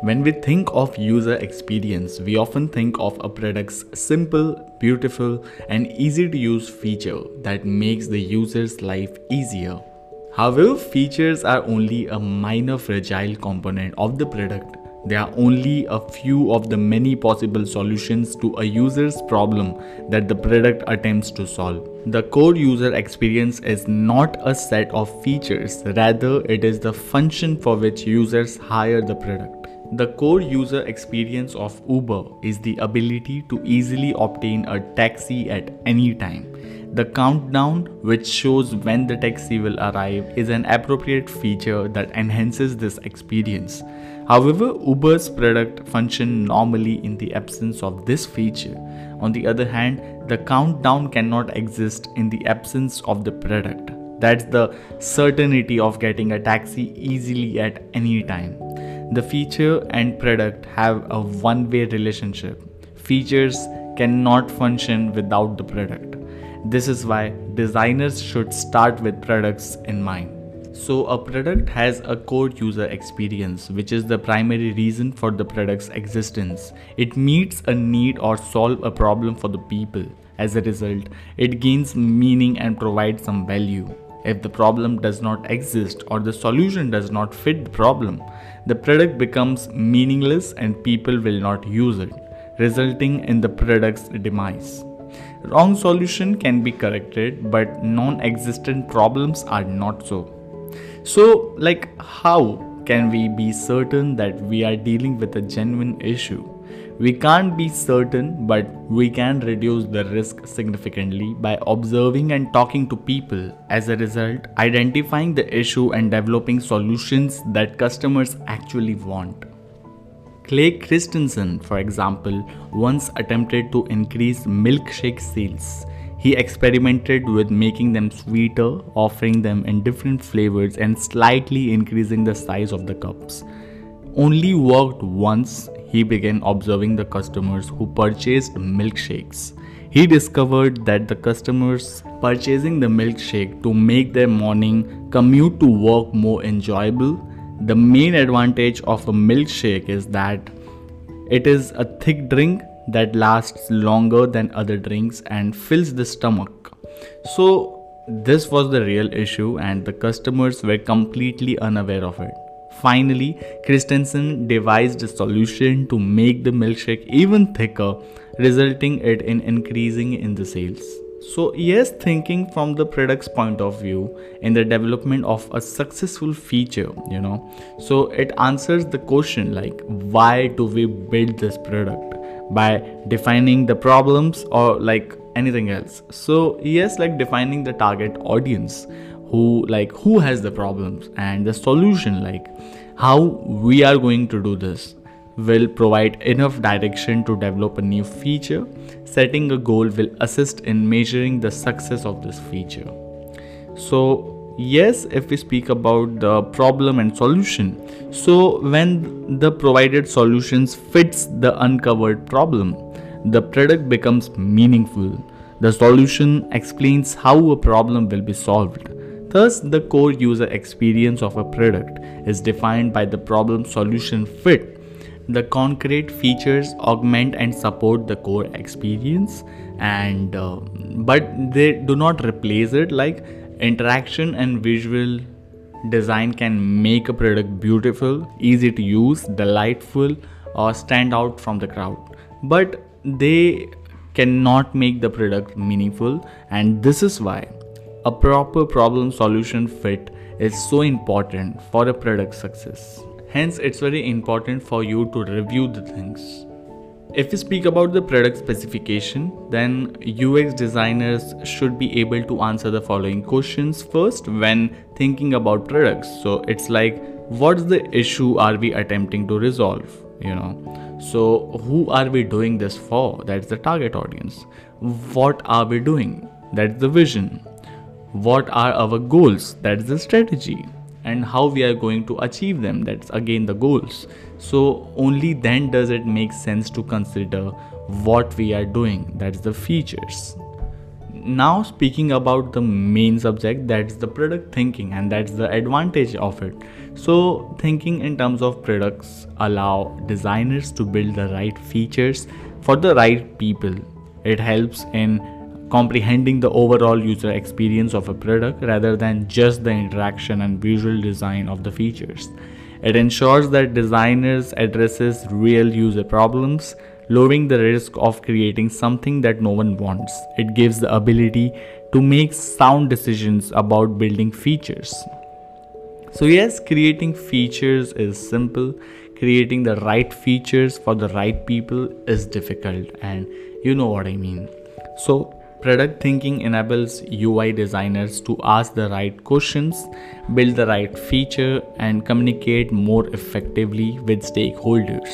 When we think of user experience, we often think of a product's simple, beautiful, and easy to use feature that makes the user's life easier. However, features are only a minor fragile component of the product. They are only a few of the many possible solutions to a user's problem that the product attempts to solve. The core user experience is not a set of features, rather, it is the function for which users hire the product. The core user experience of Uber is the ability to easily obtain a taxi at any time. The countdown, which shows when the taxi will arrive, is an appropriate feature that enhances this experience. However, Uber's product function normally in the absence of this feature. On the other hand, the countdown cannot exist in the absence of the product. That's the certainty of getting a taxi easily at any time. The feature and product have a one way relationship. Features cannot function without the product. This is why designers should start with products in mind. So, a product has a core user experience, which is the primary reason for the product's existence. It meets a need or solve a problem for the people. As a result, it gains meaning and provides some value. If the problem does not exist or the solution does not fit the problem, the product becomes meaningless and people will not use it, resulting in the product's demise. Wrong solution can be corrected, but non existent problems are not so. So, like, how can we be certain that we are dealing with a genuine issue? We can't be certain, but we can reduce the risk significantly by observing and talking to people. As a result, identifying the issue and developing solutions that customers actually want. Clay Christensen, for example, once attempted to increase milkshake sales. He experimented with making them sweeter, offering them in different flavors, and slightly increasing the size of the cups. Only worked once he began observing the customers who purchased milkshakes. He discovered that the customers purchasing the milkshake to make their morning commute to work more enjoyable. The main advantage of a milkshake is that it is a thick drink that lasts longer than other drinks and fills the stomach. So, this was the real issue, and the customers were completely unaware of it. Finally, Christensen devised a solution to make the milkshake even thicker, resulting it in increasing in the sales. So, yes, thinking from the product's point of view in the development of a successful feature, you know, so it answers the question like, why do we build this product? By defining the problems or like anything else. So, yes, like defining the target audience who like who has the problems and the solution like how we are going to do this will provide enough direction to develop a new feature. Setting a goal will assist in measuring the success of this feature. So yes if we speak about the problem and solution so when the provided solutions fits the uncovered problem the product becomes meaningful. The solution explains how a problem will be solved Thus, the core user experience of a product is defined by the problem solution fit. The concrete features augment and support the core experience, and uh, but they do not replace it. Like interaction and visual design can make a product beautiful, easy to use, delightful, or stand out from the crowd, but they cannot make the product meaningful, and this is why a proper problem solution fit is so important for a product success. Hence, it's very important for you to review the things. If we speak about the product specification, then UX designers should be able to answer the following questions first when thinking about products. So it's like, what's the issue are we attempting to resolve? You know, so who are we doing this for? That's the target audience. What are we doing? That's the vision what are our goals? That's the strategy. And how we are going to achieve them? That's again the goals. So only then does it make sense to consider what we are doing. That's the features. Now speaking about the main subject that's the product thinking and that's the advantage of it. So thinking in terms of products allow designers to build the right features for the right people. It helps in comprehending the overall user experience of a product rather than just the interaction and visual design of the features it ensures that designers addresses real user problems lowering the risk of creating something that no one wants. It gives the ability to make sound decisions about building features. So, yes, creating features is simple, creating the right features for the right people is difficult, and you know what I mean. So, Product thinking enables UI designers to ask the right questions, build the right feature, and communicate more effectively with stakeholders.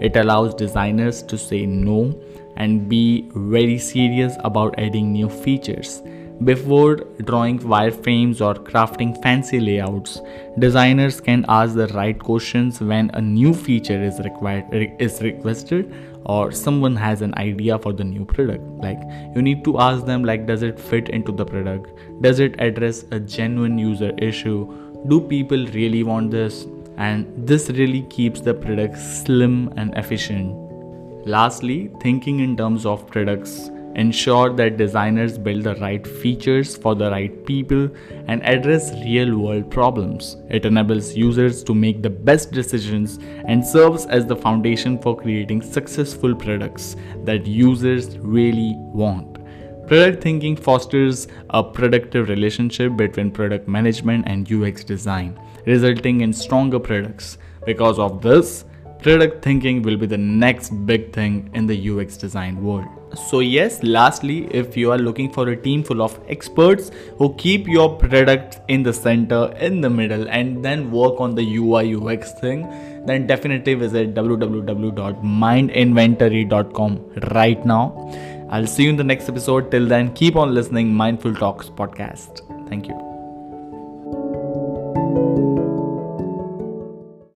It allows designers to say no and be very serious about adding new features. Before drawing wireframes or crafting fancy layouts, designers can ask the right questions when a new feature is required is requested or someone has an idea for the new product. Like you need to ask them like does it fit into the product? Does it address a genuine user issue? Do people really want this? And this really keeps the product slim and efficient. Lastly thinking in terms of products ensure that designers build the right features for the right people and address real world problems. It enables users to make the best decisions and serves as the foundation for creating successful products that users really want. Product thinking fosters a productive relationship between product management and UX design, resulting in stronger products. Because of this, product thinking will be the next big thing in the UX design world. So yes, lastly, if you are looking for a team full of experts who keep your product in the center, in the middle, and then work on the UI UX thing, then definitely visit www.mindinventory.com right now. I'll see you in the next episode. Till then, keep on listening Mindful Talks podcast. Thank you.